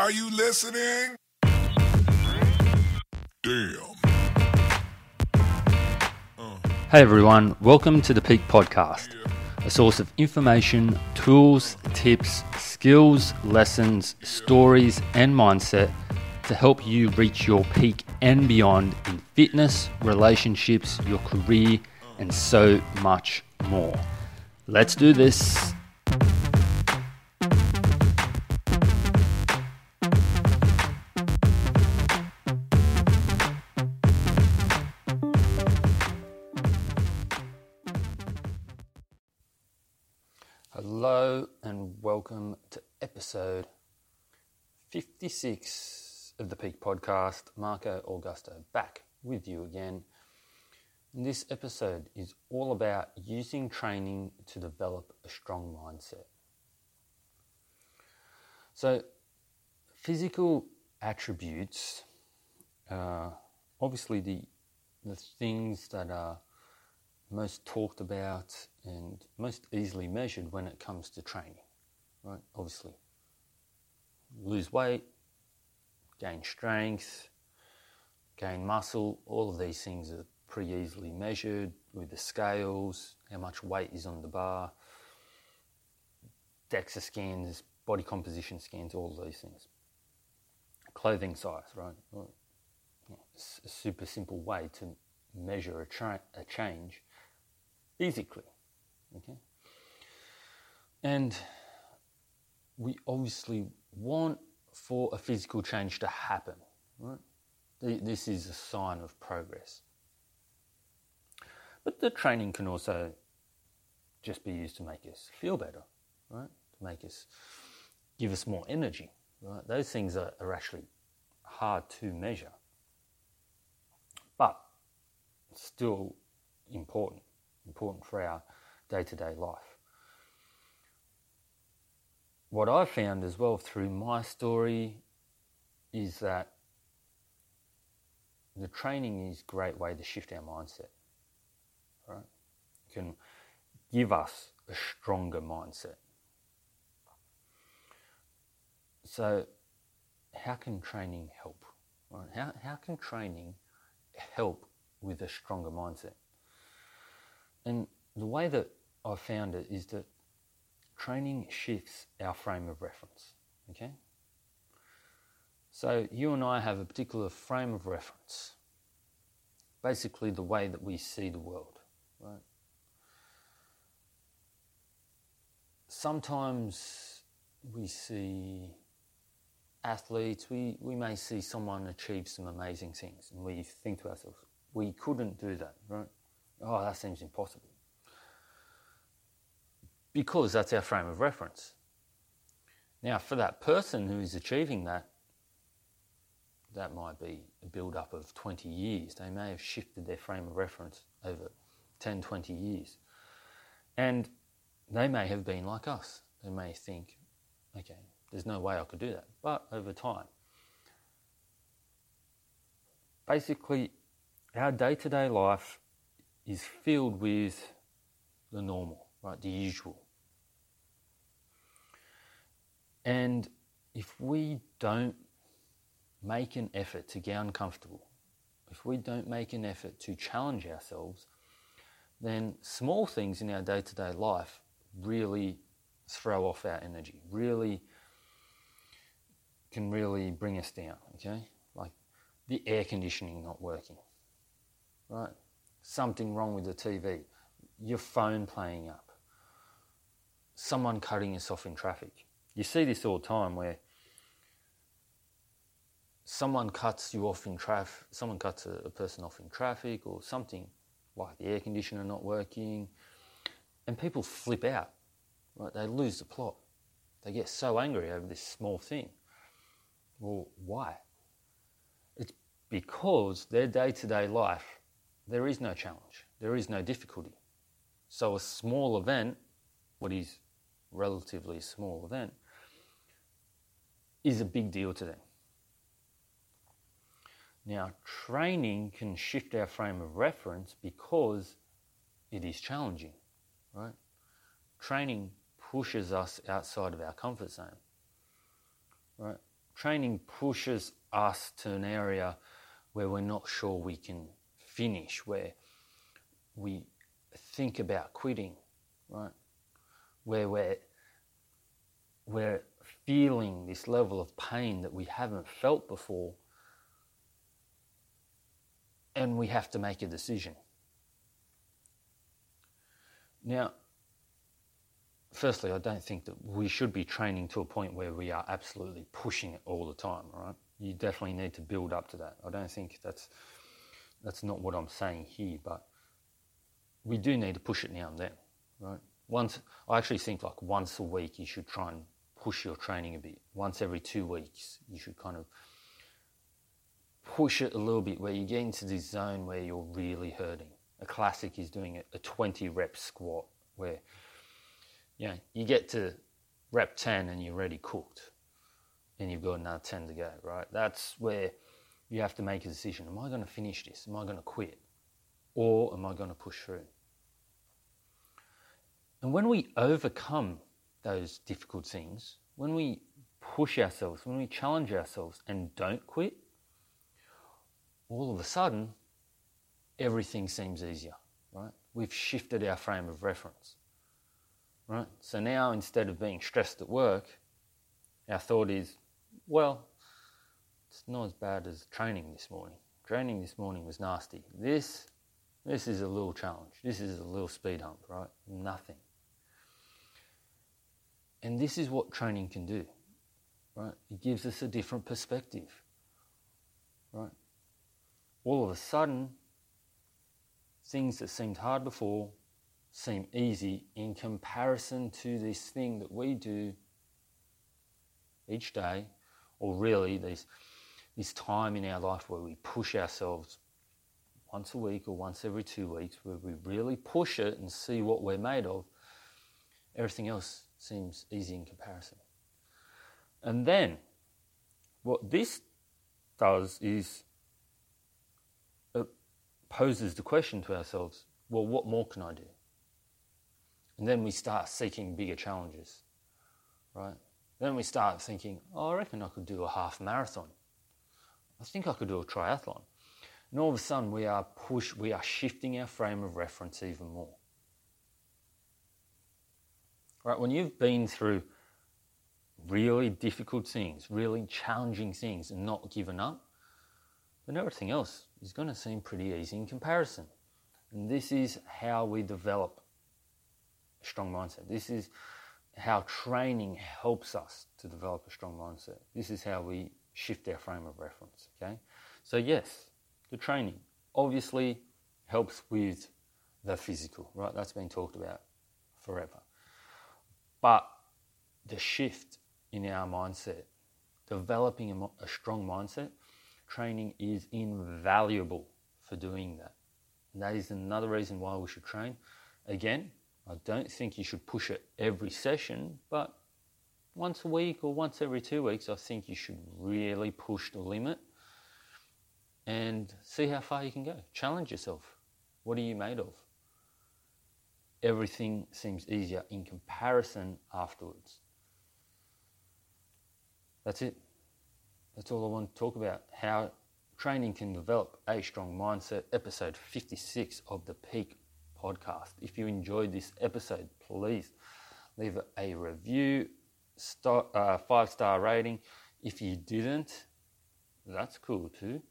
Are you listening? Damn. Uh. Hey everyone, welcome to the Peak Podcast, a source of information, tools, tips, skills, lessons, stories, and mindset to help you reach your peak and beyond in fitness, relationships, your career, uh. and so much more. Let's do this. Hello and welcome to episode 56 of the Peak Podcast. Marco Augusto back with you again. And this episode is all about using training to develop a strong mindset. So, physical attributes are obviously the, the things that are most talked about and most easily measured when it comes to training, right? Obviously, lose weight, gain strength, gain muscle, all of these things are pretty easily measured with the scales, how much weight is on the bar, DEXA scans, body composition scans, all of these things. Clothing size, right? Well, it's a super simple way to measure a, tra- a change physically. Okay? And we obviously want for a physical change to happen. Right? This is a sign of progress. But the training can also just be used to make us feel better, right? To make us give us more energy. Right? Those things are, are actually hard to measure, but still important important for our day to day life. What I've found as well through my story is that the training is a great way to shift our mindset. Right? It can give us a stronger mindset. So, how can training help? Right? How, how can training help with a stronger mindset? And the way that I've found it is that training shifts our frame of reference. Okay? So you and I have a particular frame of reference. Basically, the way that we see the world, right? Sometimes we see athletes, we, we may see someone achieve some amazing things, and we think to ourselves, we couldn't do that, right? Oh, that seems impossible. Because that's our frame of reference. Now, for that person who is achieving that, that might be a build up of 20 years. They may have shifted their frame of reference over 10, 20 years. And they may have been like us. They may think, okay, there's no way I could do that. But over time, basically, our day to day life is filled with the normal, right? The usual. And if we don't make an effort to get uncomfortable, if we don't make an effort to challenge ourselves, then small things in our day to day life really throw off our energy, really can really bring us down, okay? Like the air conditioning not working, right? Something wrong with the TV, your phone playing up, someone cutting us off in traffic. You see this all the time where someone cuts you off in traffic, someone cuts a, a person off in traffic or something like the air conditioner not working, and people flip out, right? They lose the plot. They get so angry over this small thing. Well, why? It's because their day to day life there is no challenge, there is no difficulty. So a small event, what is relatively small event, is a big deal to them. Now, training can shift our frame of reference because it is challenging, right? Training pushes us outside of our comfort zone, right? Training pushes us to an area where we're not sure we can finish, where we think about quitting, right? Where we're, we're feeling this level of pain that we haven't felt before, and we have to make a decision. Now, firstly, I don't think that we should be training to a point where we are absolutely pushing it all the time, right? You definitely need to build up to that. I don't think that's that's not what I'm saying here, but we do need to push it now and then, right? Once I actually think like once a week you should try and push your training a bit. Once every two weeks you should kind of push it a little bit where you get into this zone where you're really hurting. A classic is doing a 20 rep squat where you know, you get to rep 10 and you're already cooked and you've got another 10 to go, right? That's where you have to make a decision. Am I going to finish this? Am I going to quit? Or am I going to push through? And when we overcome those difficult things, when we push ourselves, when we challenge ourselves and don't quit, all of a sudden, everything seems easier, right? We've shifted our frame of reference, right? So now instead of being stressed at work, our thought is, well, it's not as bad as training this morning. Training this morning was nasty. This, this is a little challenge. This is a little speed hump, right? Nothing. And this is what training can do, right? It gives us a different perspective, right? All of a sudden, things that seemed hard before seem easy in comparison to this thing that we do each day, or really this, this time in our life where we push ourselves once a week or once every two weeks, where we really push it and see what we're made of, everything else seems easy in comparison. And then, what this does is it poses the question to ourselves well, what more can I do? And then we start seeking bigger challenges, right? Then we start thinking, oh, I reckon I could do a half marathon. I think I could do a triathlon. And all of a sudden, we are push, we are shifting our frame of reference even more. Right? When you've been through really difficult things, really challenging things, and not given up, then everything else is going to seem pretty easy in comparison. And this is how we develop a strong mindset. This is how training helps us to develop a strong mindset. This is how we shift our frame of reference. Okay? So, yes, the training obviously helps with the physical, right? That's been talked about forever. But the shift in our mindset, developing a, a strong mindset, training is invaluable for doing that. And that is another reason why we should train. Again, I don't think you should push it every session, but once a week or once every two weeks, I think you should really push the limit and see how far you can go. Challenge yourself. What are you made of? everything seems easier in comparison afterwards. That's it. That's all I want to talk about. How training can develop a strong mindset, episode 56 of the Peak podcast. If you enjoyed this episode, please leave a review, star, uh, five star rating. If you didn't, that's cool too.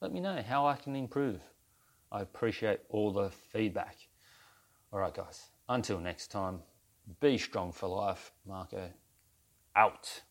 Let me know how I can improve. I appreciate all the feedback. All right, guys. Until next time, be strong for life. Marco out.